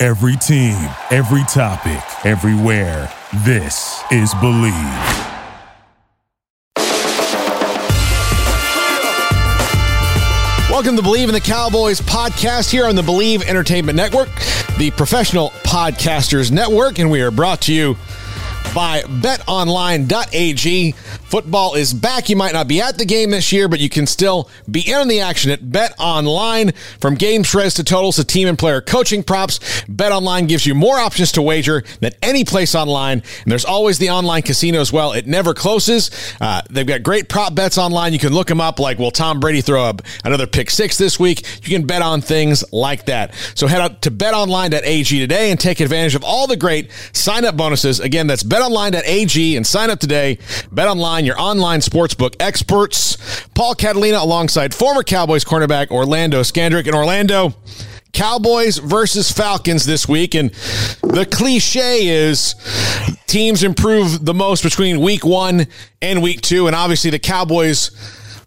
Every team, every topic, everywhere. This is Believe. Welcome to Believe in the Cowboys podcast here on the Believe Entertainment Network, the professional podcasters network, and we are brought to you by betonline.ag. Football is back. You might not be at the game this year, but you can still be in on the action at BetOnline. From game spreads to totals to team and player coaching props, BetOnline gives you more options to wager than any place online. And there's always the online casino as well. It never closes. Uh, they've got great prop bets online. You can look them up like, will Tom Brady throw up another pick six this week? You can bet on things like that. So head out to betonline.ag today and take advantage of all the great sign up bonuses. Again, that's betonline.ag and sign up today. BetOnline, your online sportsbook experts. Paul Catalina alongside former Cowboys cornerback Orlando Scandrick. And Orlando, Cowboys versus Falcons this week. And the cliche is teams improve the most between week one and week two. And obviously, the Cowboys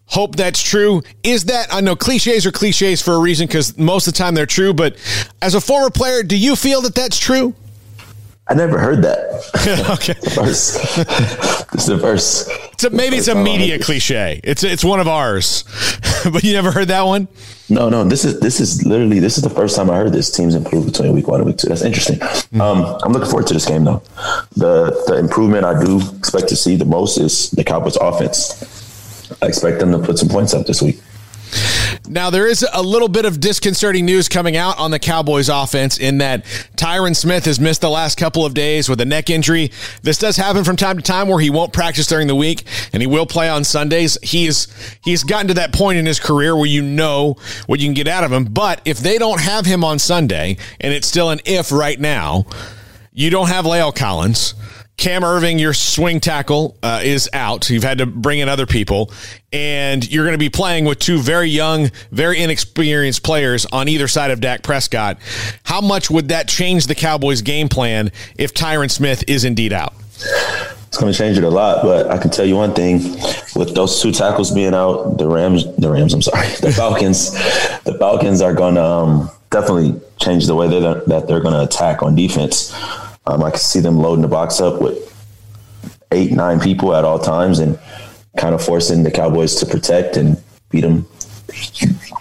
hope that's true. Is that, I know cliches are cliches for a reason because most of the time they're true. But as a former player, do you feel that that's true? I never heard that. okay. Verse. it's the verse. So maybe it's a media cliche. It's it's one of ours, but you never heard that one. No, no. This is this is literally this is the first time I heard this. Teams improve between week one and week two. That's interesting. Mm-hmm. Um, I'm looking forward to this game though. The the improvement I do expect to see the most is the Cowboys offense. I expect them to put some points up this week. Now, there is a little bit of disconcerting news coming out on the Cowboys offense in that Tyron Smith has missed the last couple of days with a neck injury. This does happen from time to time where he won't practice during the week and he will play on Sundays. He's he's gotten to that point in his career where you know what you can get out of him. But if they don't have him on Sunday, and it's still an if right now, you don't have La'el Collins. Cam Erving, your swing tackle, uh, is out. You've had to bring in other people, and you're going to be playing with two very young, very inexperienced players on either side of Dak Prescott. How much would that change the Cowboys' game plan if Tyron Smith is indeed out? It's going to change it a lot, but I can tell you one thing: with those two tackles being out, the Rams, the Rams, I'm sorry, the Falcons, the Falcons are going to um, definitely change the way that that they're going to attack on defense. Um, I can see them loading the box up with eight, nine people at all times, and kind of forcing the Cowboys to protect and beat them,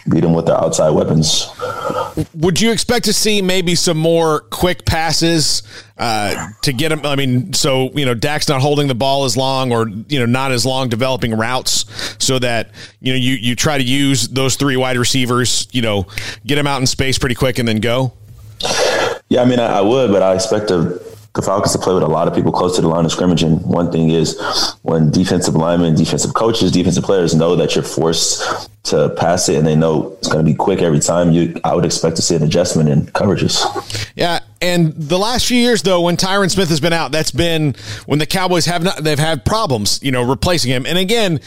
beat them with their outside weapons. Would you expect to see maybe some more quick passes uh, to get them? I mean, so you know, Dak's not holding the ball as long, or you know, not as long developing routes, so that you know you you try to use those three wide receivers, you know, get them out in space pretty quick and then go. Yeah, I mean, I, I would, but I expect the, the Falcons to play with a lot of people close to the line of scrimmage. And one thing is when defensive linemen, defensive coaches, defensive players know that you're forced to pass it and they know it's going to be quick every time, you I would expect to see an adjustment in coverages. Yeah, and the last few years though, when Tyron Smith has been out, that's been when the Cowboys have not they've had problems, you know, replacing him. And again,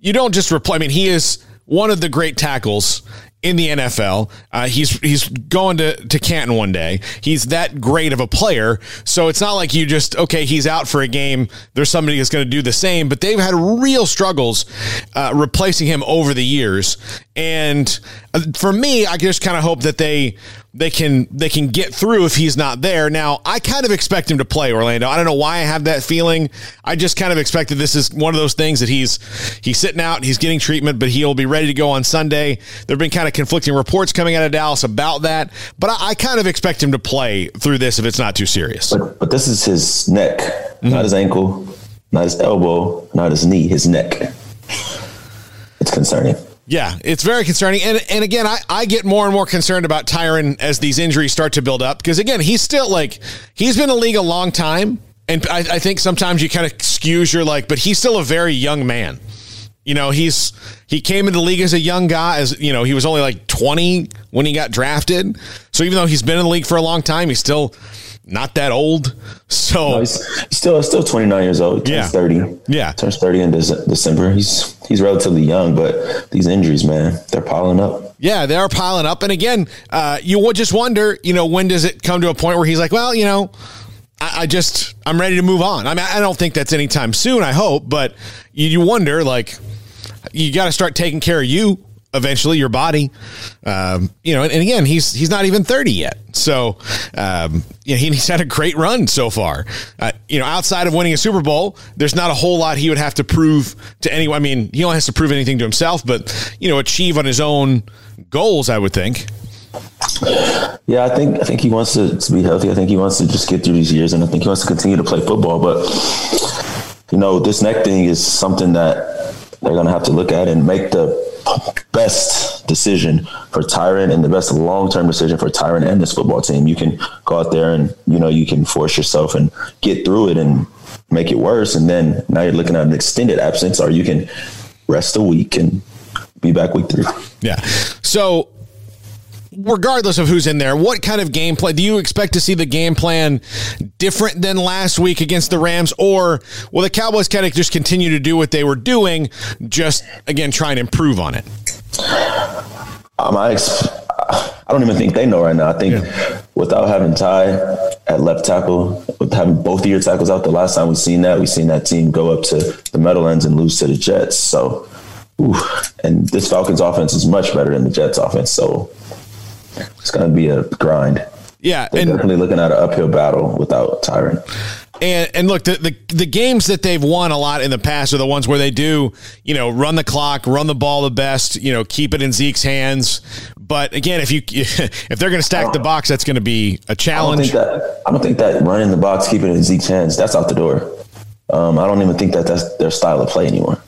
you don't just replace. I mean, he is one of the great tackles in the NFL. Uh, he's he's going to, to Canton one day. He's that great of a player. So it's not like you just, okay, he's out for a game. There's somebody that's going to do the same. But they've had real struggles uh, replacing him over the years. And uh, for me, I just kind of hope that they they can they can get through if he's not there. Now, I kind of expect him to play Orlando. I don't know why I have that feeling. I just kind of expect that this is one of those things that he's he's sitting out, he's getting treatment, but he'll be ready to go on Sunday. There've been kind of conflicting reports coming out of Dallas about that, but I, I kind of expect him to play through this if it's not too serious. But, but this is his neck, mm-hmm. not his ankle, not his elbow, not his knee, his neck. It's concerning. Yeah, it's very concerning. And and again, I, I get more and more concerned about Tyron as these injuries start to build up because again, he's still like he's been in the league a long time. And I, I think sometimes you kind of excuse your like, but he's still a very young man. You know, he's he came into the league as a young guy, as you know, he was only like 20 when he got drafted. So even though he's been in the league for a long time, he's still not that old. So no, he's, still still 29 years old. He turns yeah. 30. Yeah, turns 30 in December. He's he's relatively young, but these injuries, man, they're piling up. Yeah, they are piling up. And again, uh, you would just wonder, you know, when does it come to a point where he's like, well, you know, I, I just I'm ready to move on. I mean, I don't think that's anytime soon. I hope, but you, you wonder like you got to start taking care of you eventually your body um, you know and, and, again he's he's not even 30 yet so um, you know, he, he's had a great run so far uh, you know outside of winning a super bowl there's not a whole lot he would have to prove to anyone i mean he only has to prove anything to himself but you know achieve on his own goals i would think yeah, I think I think he wants to, to be healthy. I think he wants to just get through these years, and I think he wants to continue to play football. But you know, this neck thing is something that they're going to have to look at and make the best decision for Tyron and the best long term decision for Tyron and this football team. You can go out there and you know you can force yourself and get through it and make it worse, and then now you're looking at an extended absence, or you can rest a week and be back week three. Yeah. So regardless of who's in there, what kind of gameplay do you expect to see the game plan different than last week against the Rams, or will the Cowboys kind of just continue to do what they were doing, just again try and improve on it? Um, I, I don't even think they know right now. I think yeah. without having Ty at left tackle, with having both of your tackles out, the last time we've seen that, we've seen that team go up to the Meadowlands and lose to the Jets. So, ooh, and this Falcons offense is much better than the Jets offense. So it's going to be a grind. Yeah, They're and definitely looking at an uphill battle without Tyron. And and look, the, the the games that they've won a lot in the past are the ones where they do, you know, run the clock, run the ball the best, you know, keep it in Zeke's hands. But again, if you if they're going to stack the box, that's going to be a challenge. I don't, think that, I don't think that running the box, keeping it in Zeke's hands, that's out the door. Um, I don't even think that that's their style of play anymore.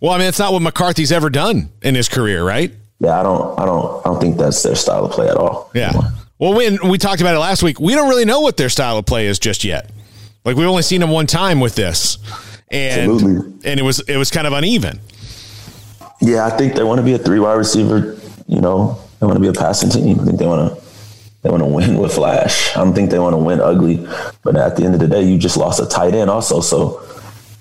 Well, I mean, it's not what McCarthy's ever done in his career, right? Yeah, I don't, I don't, I don't think that's their style of play at all. Yeah. Anymore. Well, when we talked about it last week, we don't really know what their style of play is just yet. Like we've only seen them one time with this, and Absolutely. and it was it was kind of uneven. Yeah, I think they want to be a three wide receiver. You know, they want to be a passing team. I think they want to they want to win with flash. I don't think they want to win ugly. But at the end of the day, you just lost a tight end also. So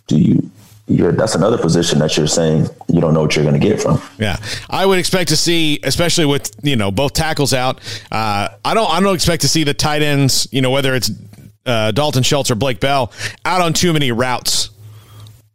do you you're, that's another position that you're saying you don't know what you're going to get from. Yeah, I would expect to see, especially with you know both tackles out. Uh, I don't I don't expect to see the tight ends. You know whether it's uh, Dalton Schultz or Blake Bell out on too many routes.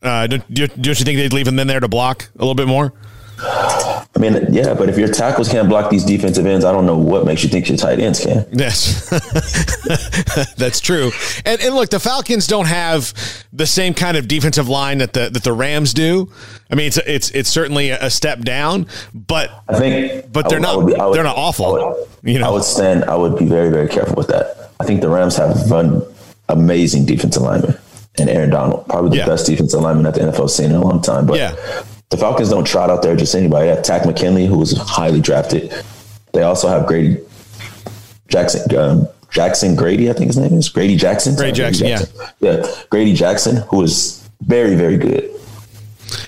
Uh, don't, don't you think they'd leave them in there to block a little bit more? I mean, yeah, but if your tackles can't block these defensive ends, I don't know what makes you think your tight ends can. Yes, that's true. And, and look, the Falcons don't have the same kind of defensive line that the that the Rams do. I mean, it's it's it's certainly a step down, but I think, but they're would, not be, would, they're not awful. Would, you know, I would stand. I would be very very careful with that. I think the Rams have run amazing defensive lineman and Aaron Donald, probably the yeah. best defensive lineman that the NFL seen in a long time. But yeah the Falcons don't trot out there just anybody. They have Takk McKinley, who was highly drafted. They also have Grady Jackson, um, Jackson Grady, I think his name is Grady Jackson. Grady Jackson, Jackson, yeah, yeah, Grady Jackson, who is very, very good.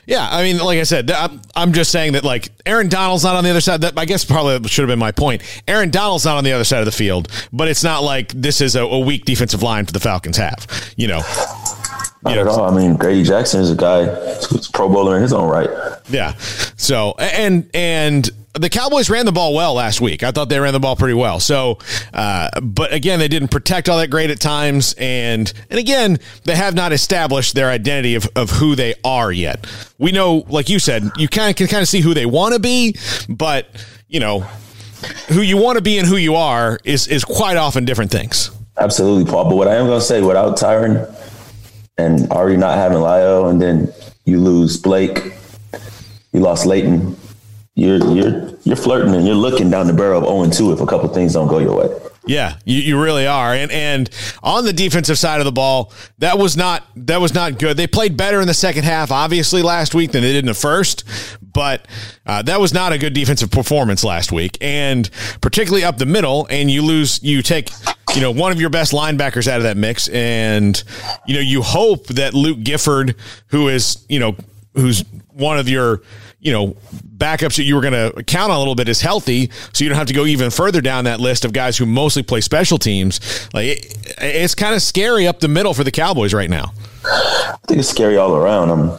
Yeah, I mean, like I said, I'm just saying that like Aaron Donald's not on the other side. That I guess probably should have been my point. Aaron Donald's not on the other side of the field, but it's not like this is a, a weak defensive line for the Falcons have. You know, not at all. I mean, Grady Jackson is a guy who's Pro Bowler in his own right. Yeah. So and and the Cowboys ran the ball well last week. I thought they ran the ball pretty well. So, uh, but again, they didn't protect all that great at times, and and again, they have not established their identity of, of who they are yet. We know, like you said, you kind of can kind of see who they want to be, but you know, who you want to be and who you are is is quite often different things. Absolutely, Paul. But what I am going to say, without Tyron and already not having La'el, and then you lose Blake, you lost Leighton. You're you're you're flirting and you're looking down the barrel of 0 2 if a couple things don't go your way. Yeah, you, you really are. And and on the defensive side of the ball, that was not that was not good. They played better in the second half, obviously last week than they did in the first, but uh, that was not a good defensive performance last week. And particularly up the middle, and you lose, you take you know, one of your best linebackers out of that mix. And, you know, you hope that Luke Gifford, who is, you know, who's one of your you know backups that you were going to count on a little bit is healthy, so you don't have to go even further down that list of guys who mostly play special teams. Like it, it's kind of scary up the middle for the Cowboys right now. I think it's scary all around. I'm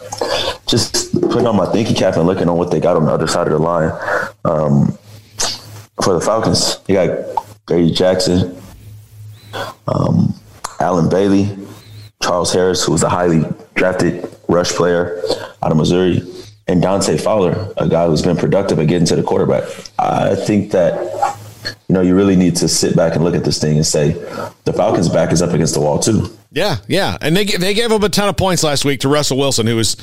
just putting on my thinking cap and looking on what they got on the other side of the line. Um, for the Falcons, you got Grady Jackson, um, Allen Bailey, Charles Harris, who was a highly drafted rush player out of Missouri, and Dante Fowler, a guy who's been productive at getting to the quarterback. I think that you know you really need to sit back and look at this thing and say the Falcons' back is up against the wall too. Yeah, yeah, and they they gave up a ton of points last week to Russell Wilson, who was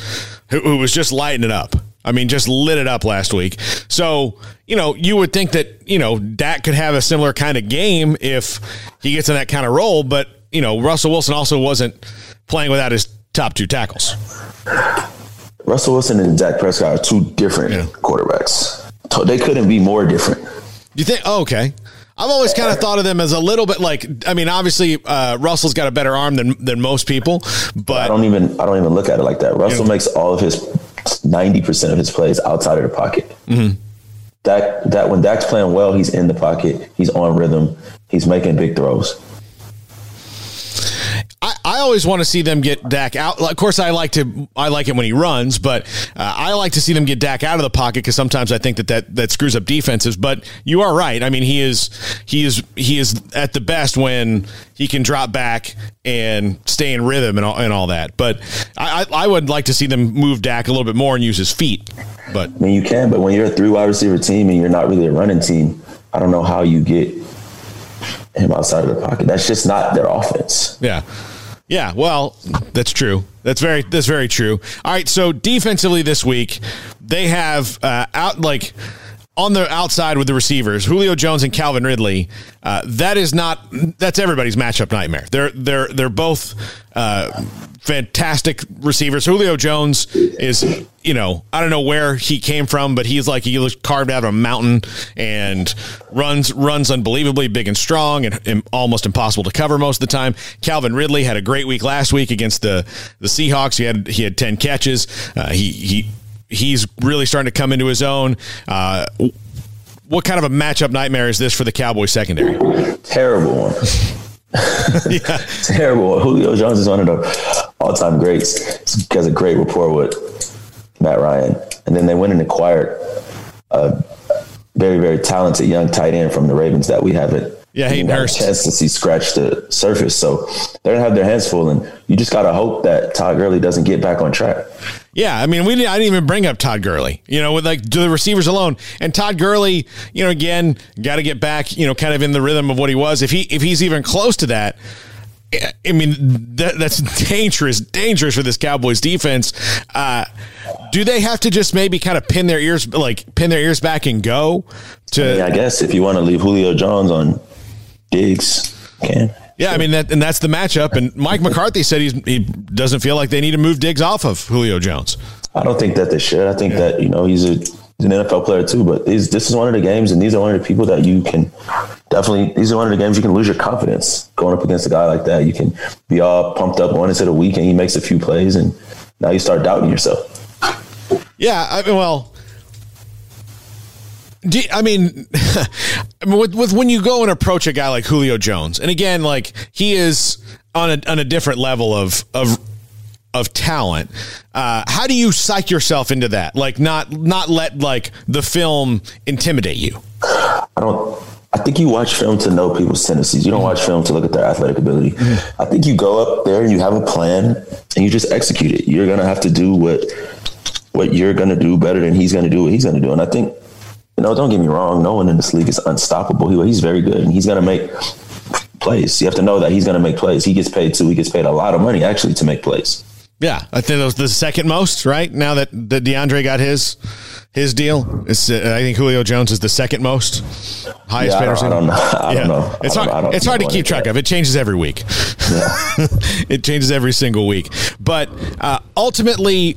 who, who was just lighting it up. I mean, just lit it up last week. So, you know, you would think that, you know, Dak could have a similar kind of game if he gets in that kind of role. But, you know, Russell Wilson also wasn't playing without his top two tackles. Russell Wilson and Dak Prescott are two different yeah. quarterbacks. They couldn't be more different. You think? Oh, okay. I've always kind of thought of them as a little bit like. I mean, obviously, uh, Russell's got a better arm than than most people, but I don't even I don't even look at it like that. Russell know, makes all of his ninety percent of his plays outside of the pocket. Mm-hmm. Dak, that when Dak's playing well, he's in the pocket. He's on rhythm. He's making big throws. Always want to see them get Dak out. Of course, I like to I like it when he runs, but uh, I like to see them get Dak out of the pocket because sometimes I think that, that that screws up defenses. But you are right. I mean, he is he is he is at the best when he can drop back and stay in rhythm and all, and all that. But I, I would like to see them move Dak a little bit more and use his feet. But I mean, you can. But when you're a three wide receiver team and you're not really a running team, I don't know how you get him outside of the pocket. That's just not their offense. Yeah. Yeah, well, that's true. That's very that's very true. All right, so defensively this week, they have uh, out like on the outside with the receivers, Julio Jones and Calvin Ridley. Uh, that is not that's everybody's matchup nightmare. They're they're they're both uh, fantastic receivers. Julio Jones is, you know, I don't know where he came from, but he's like he looks carved out of a mountain and runs runs unbelievably big and strong and, and, almost impossible to cover most of the time. Calvin Ridley had a great week last week against the the Seahawks. He had he had ten catches. Uh, he he he's really starting to come into his own. Uh, what kind of a matchup nightmare is this for the Cowboys secondary? Terrible one. yeah. Terrible. Julio Jones is one of the all-time greats. He has a great rapport with Matt Ryan, and then they went and acquired a very, very talented young tight end from the Ravens that we haven't. Yeah, Hayden Hurst. Chance to see scratch the surface, so they're gonna have their hands full, and you just gotta hope that Todd Gurley doesn't get back on track. Yeah, I mean, we didn't, I didn't even bring up Todd Gurley, you know, with like the receivers alone. And Todd Gurley, you know, again, got to get back, you know, kind of in the rhythm of what he was. If he if he's even close to that, I mean, that, that's dangerous, dangerous for this Cowboys defense. Uh, do they have to just maybe kind of pin their ears, like pin their ears back and go? To I, mean, I guess if you want to leave Julio Jones on Diggs, can. Yeah, I mean that, and that's the matchup. And Mike McCarthy said he's, he doesn't feel like they need to move Diggs off of Julio Jones. I don't think that they should. I think yeah. that you know he's a he's an NFL player too. But these, this is one of the games, and these are one of the people that you can definitely. These are one of the games you can lose your confidence going up against a guy like that. You can be all pumped up going into the week, and he makes a few plays, and now you start doubting yourself. Yeah, I mean, well, I mean, with, with when you go and approach a guy like Julio Jones, and again, like he is on a on a different level of of of talent. Uh, how do you psych yourself into that? Like, not not let like the film intimidate you. I don't. I think you watch film to know people's tendencies. You don't watch film to look at their athletic ability. Mm-hmm. I think you go up there and you have a plan and you just execute it. You're gonna have to do what what you're gonna do better than he's gonna do what he's gonna do. And I think you know, don't get me wrong. No one in this league is unstoppable. He, he's very good, and he's going to make plays. You have to know that he's going to make plays. He gets paid too. He gets paid a lot of money actually to make plays. Yeah, I think that was the second most, right? Now that, that DeAndre got his his deal, it's, uh, I think Julio Jones is the second most highest yeah, I don't, I don't know. I yeah. don't know. It's hard. it's hard to keep track of. It changes every week. Yeah. it changes every single week. But uh, ultimately,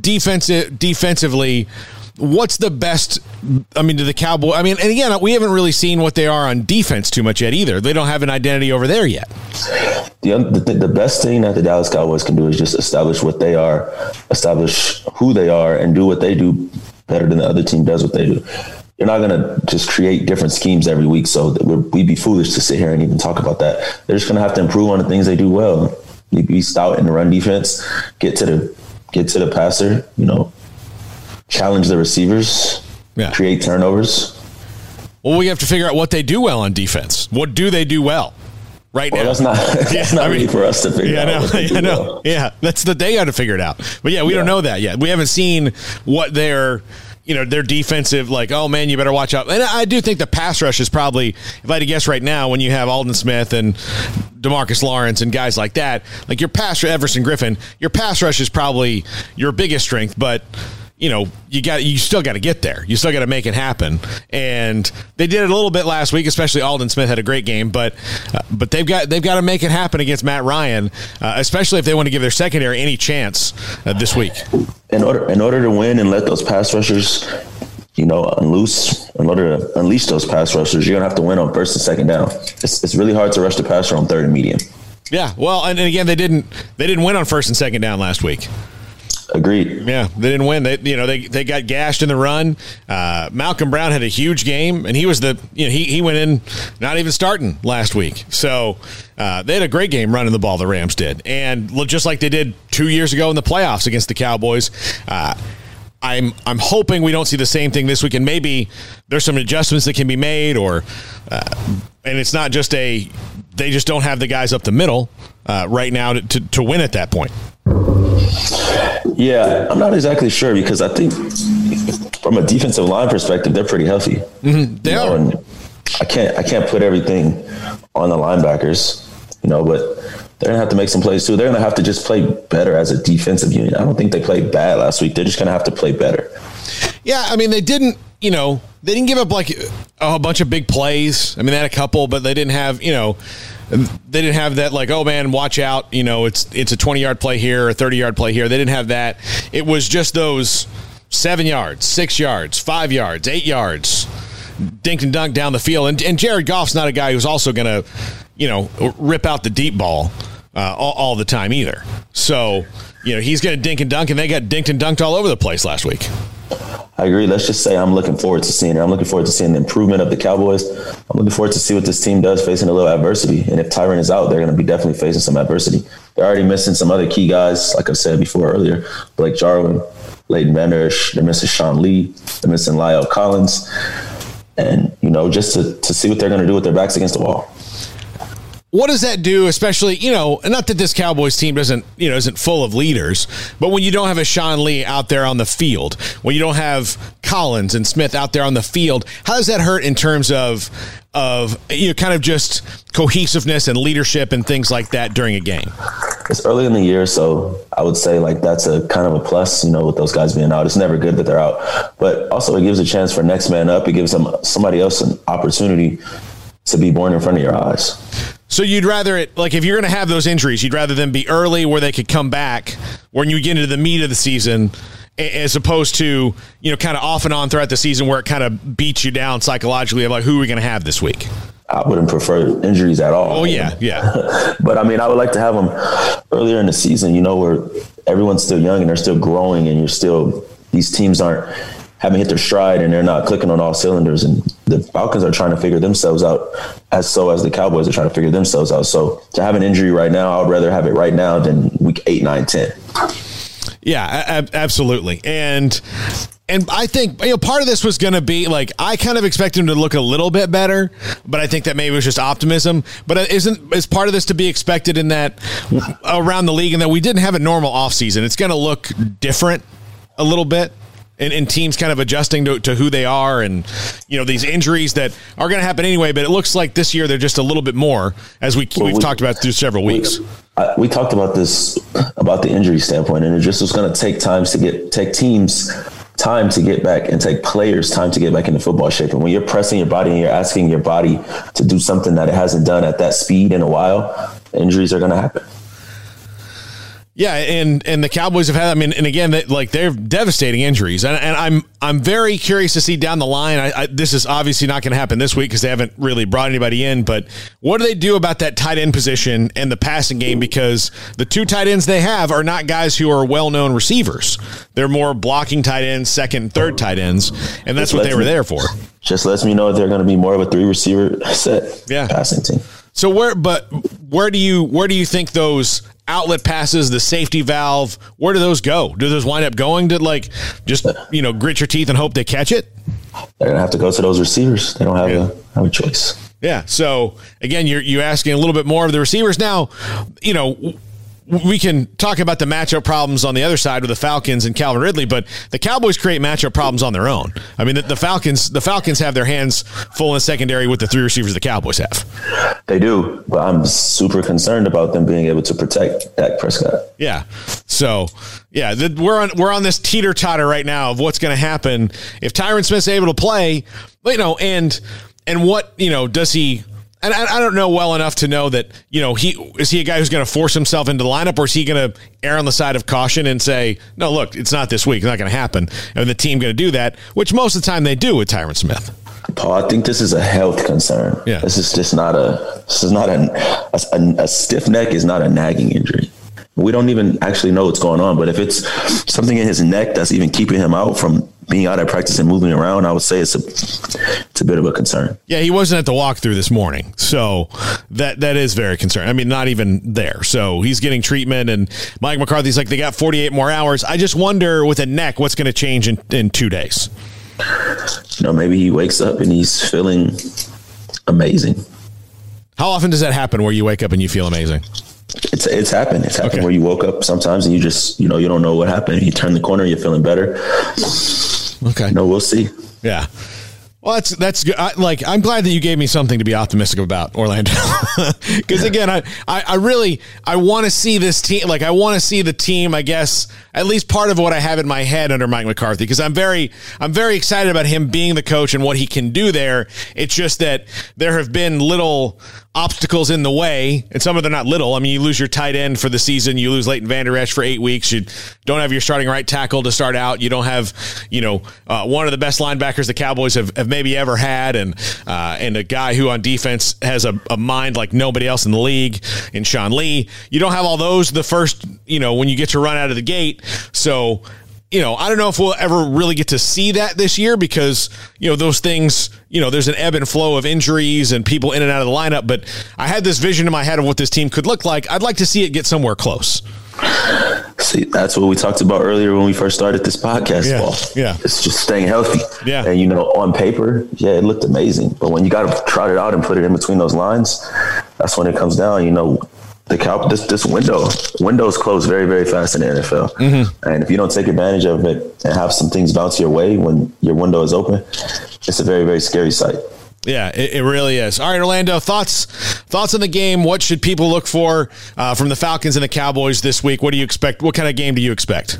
defensive defensively what's the best? I mean, to the Cowboy. I mean, and again, we haven't really seen what they are on defense too much yet either. They don't have an identity over there yet. The, the, the best thing that the Dallas Cowboys can do is just establish what they are, establish who they are, and do what they do better than the other team does what they do. You're not going to just create different schemes every week. So we'd be foolish to sit here and even talk about that. They're just going to have to improve on the things they do well. Be stout in the run defense, get to the get to the passer, you know, challenge the receivers, yeah. create turnovers. Well, we have to figure out what they do well on defense. What do they do well? Right well, now, that's not that's yeah, not I mean, really for us to figure yeah, out. No, yeah, no, well. yeah, that's the they got to figure it out. But yeah, we yeah. don't know that yet. We haven't seen what their you know their defensive like oh man you better watch out and i do think the pass rush is probably if i had to guess right now when you have aldon smith and demarcus lawrence and guys like that like your pass everson griffen your pass rush is probably your biggest strength but you know, you got you still got to get there. You still got to make it happen. And they did it a little bit last week, especially Aldon Smith had a great game, but uh, but they've got they've got to make it happen against Matt Ryan, uh, especially if they want to give their secondary any chance uh, this week. In order in order to win and let those pass rushers you know, unloose in order to unleash those pass rushers, you're gonna have to win on first and second down. It's, it's really hard to rush the passer on third and medium. Yeah, well, and, and again, they didn't they didn't win on first and second down last week. Agreed. Yeah, they didn't win. They you know they, they got gashed in the run. Uh, Malcolm Brown had a huge game, and he was the you know he he went in not even starting last week. So uh, they had a great game running the ball. The Rams did, and just like they did two years ago in the playoffs against the Cowboys. Uh, I'm I'm hoping we don't see the same thing this week, and maybe there's some adjustments that can be made, or uh, and it's not just a they just don't have the guys up the middle uh, right now to, to, to win at that point. Yeah, I'm not exactly sure because I think from a defensive line perspective, they're pretty healthy. Mm-hmm. They are. And I can't I can't put everything on the linebackers, you know, but they're gonna have to make some plays too. They're gonna have to just play better as a defensive unit. I don't think they played bad last week. They're just gonna have to play better. Yeah, I mean they didn't. You know, they didn't give up like a bunch of big plays. I mean, they had a couple, but they didn't have. You know they didn't have that like, oh man, watch out. You know, it's it's a twenty yard play here, a thirty yard play here. They didn't have that. It was just those seven yards, six yards, five yards, eight yards, dink and dunk down the field. And, and Jared Goff's not a guy who's also going to, you know, rip out the deep ball uh, all, all the time either. So, you know, he's going to dink and dunk, and they got dinked and dunked all over the place last week. I agree. Let's just say I'm looking forward to seeing it. I'm looking forward to seeing the improvement of the Cowboys. I'm looking forward to see what this team does facing a little adversity. And if Tyron is out, they're going to be definitely facing some adversity. They're already missing some other key guys, like I said before earlier, Blake Jarwin, Leighton Vander Esch. They're missing Sean Lee. They're missing La'el Collins. And, you know, just to, to see what they're going to do with their backs against the wall what does that do, especially, you know, not that this Cowboys team doesn't, you know, isn't full of leaders, but when you don't have a Sean Lee out there on the field, when you don't have Collins and Smith out there on the field, how does that hurt in terms of of you know kind of just cohesiveness and leadership and things like that during a game? It's early in the year, so I would say like that's a kind of a plus, you know, with those guys being out. It's never good that they're out. But also it gives a chance for next man up. It gives them somebody else an opportunity to be born in front of your eyes. So you'd rather it like if you're going to have those injuries, you'd rather them be early where they could come back when you get into the meat of the season, as opposed to you know kind of off and on throughout the season where it kind of beats you down psychologically of like who are we going to have this week. I wouldn't prefer injuries at all. Oh yeah, yeah. but I mean, I would like to have them earlier in the season. You know, where everyone's still young and they're still growing, and you're still these teams aren't haven't hit their stride and they're not clicking on all cylinders. And the Falcons are trying to figure themselves out, as so as the Cowboys are trying to figure themselves out. So to have an injury right now, I'd rather have it right now than week eight, nine, ten. Yeah, absolutely. And and I think you know part of this was going to be like I kind of expected him to look a little bit better, but I think that maybe it was just optimism. But isn't is part of this to be expected in that around the league and that we didn't have a normal offseason. It's going to look different a little bit and, and, teams kind of adjusting to, to who they are and you know these injuries that are going to happen anyway but it looks like this year they're just a little bit more as we, well, we've we, talked about through several weeks. We, I, we talked about this about the injury standpoint and it just was going to take times to get take teams time to get back and take players time to get back into football shape. And when you're pressing your body and you're asking your body to do something that it hasn't done at that speed in a while injuries are going to happen Yeah, and and the Cowboys have had. I mean, and again, they, like they're devastating injuries, and, and I'm I'm very curious to see down the line. I, I, this is obviously not going to happen this week because they haven't really brought anybody in. But what do they do about that tight end position and the passing game? Because the two tight ends they have are not guys who are well known receivers. They're more blocking tight ends, second, and third tight ends, and that's what they were there for. Just lets me know they're going to be more of a three receiver set Yeah. passing team. So where, but where do you where do you think those outlet passes, the safety valve, where do those go? Do those wind up going to like just you know grit your teeth and hope they catch it? They're to have to go to those receivers. They don't have Yeah. a have a choice. Yeah. So again, you're you asking a little bit more of the receivers now. You know. We can talk about the matchup problems on the other side with the Falcons and Calvin Ridley, but the Cowboys create matchup problems on their own. I mean, the, the Falcons, the Falcons have their hands full in the secondary with the three receivers the Cowboys have. They do, but I'm super concerned about them being able to protect Dak Prescott. Yeah. So, yeah, the, we're on we're on this teeter totter right now of what's going to happen if Tyron Smith's able to play. You know, and and what you know does he? And I, I don't know well enough to know that you know he is he a guy who's going to force himself into the lineup, or is he going to err on the side of caution and say, no, look, it's not this week, it's not going to happen, and the team going to do that, which most of the time they do with Tyron Smith. Paul, I think this is a health concern. Yeah. This is just not a. This is not a, a. A stiff neck is not a nagging injury. We don't even actually know what's going on. But if it's something in his neck that's even keeping him out from being out at practice and moving around, I would say it's a. It's a bit of a concern. Yeah, he wasn't at the walkthrough this morning, so that that is very concerning. I mean, not even there. So he's getting treatment, and Mike McCarthy's like, they got 48 more hours. I just wonder with a neck, what's going to change in, in two days. You know, maybe he wakes up and he's feeling amazing. How often does that happen where you wake up and you feel amazing? It's it's happened. It's happened Okay. where you woke up sometimes and you just you know you don't know what happened. You turn the corner, you're feeling better. Okay. No, we'll see. Yeah. Well, that's that's good. I, like I'm glad that you gave me something to be optimistic about, Orlando. Because again, I, I I really I want to see this team. Like I want to see the team. I guess at least part of what I have in my head under Mike McCarthy. Because I'm very I'm very excited about him being the coach and what he can do there. It's just that there have been little obstacles in the way, and some of them are not little. I mean, you lose your tight end for the season, you lose Leighton Vander Esch for eight weeks. You don't have your starting right tackle to start out. You don't have, you know, uh, one of the best linebackers the Cowboys have, have maybe ever had, and uh, and a guy who on defense has a, a mind like nobody else in the league in Sean Lee. You don't have all those the first, you know, when you get to run out of the gate. So you know, I don't know if we'll ever really get to see that this year because, you know, those things, you know, there's an ebb and flow of injuries and people in and out of the lineup. But I had this vision in my head of what this team could look like. I'd like to see it get somewhere close. See, that's what we talked about earlier when we first started this podcast. Yeah, yeah. it's just staying healthy. Yeah. and you know, on paper, yeah, it looked amazing. But when you got to trot it out and put it in between those lines, that's when it comes down. You know, the cow this this window windows close very very fast in the NFL, Mm-hmm. and if you don't take advantage of it and have some things bounce your way when your window is open, it's a very very scary sight. Yeah, it, it really is. All right, Orlando, thoughts thoughts on the game? What should people look for uh, from the Falcons and the Cowboys this week? What do you expect? What kind of game do you expect?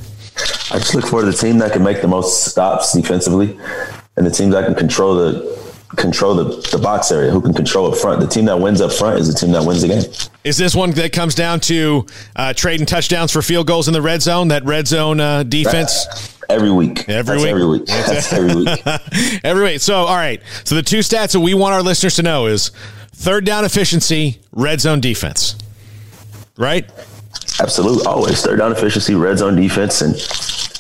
I just look for the team that can make the most stops defensively, and the team that can control the control the, the box area, who can control up front. The team that wins up front is the team that wins the game. Is this one that comes down to uh, trading touchdowns for field goals in the red zone? That red zone uh, defense. Every week. Every That's week. Every week. That's every week. Every week. So, all right. So the two stats that we want our listeners to know is third down efficiency, red zone defense. Right? Absolutely. Always. Third down efficiency, red zone defense, and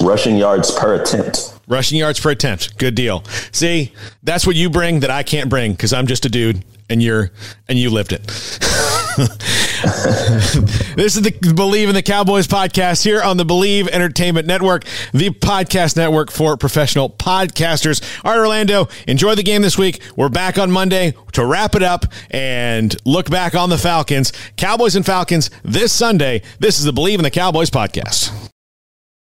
rushing yards per attempt. Rushing yards per attempt. Good deal. See, that's what you bring that I can't bring because I'm just a dude and you're and you lived it. this is the Believe in the Cowboys podcast here on the Believe Entertainment Network, the podcast network for professional podcasters. All right, Orlando, enjoy the game this week. We're back on Monday to wrap it up and look back on the Falcons. Cowboys and Falcons this Sunday. This is the Believe in the Cowboys podcast.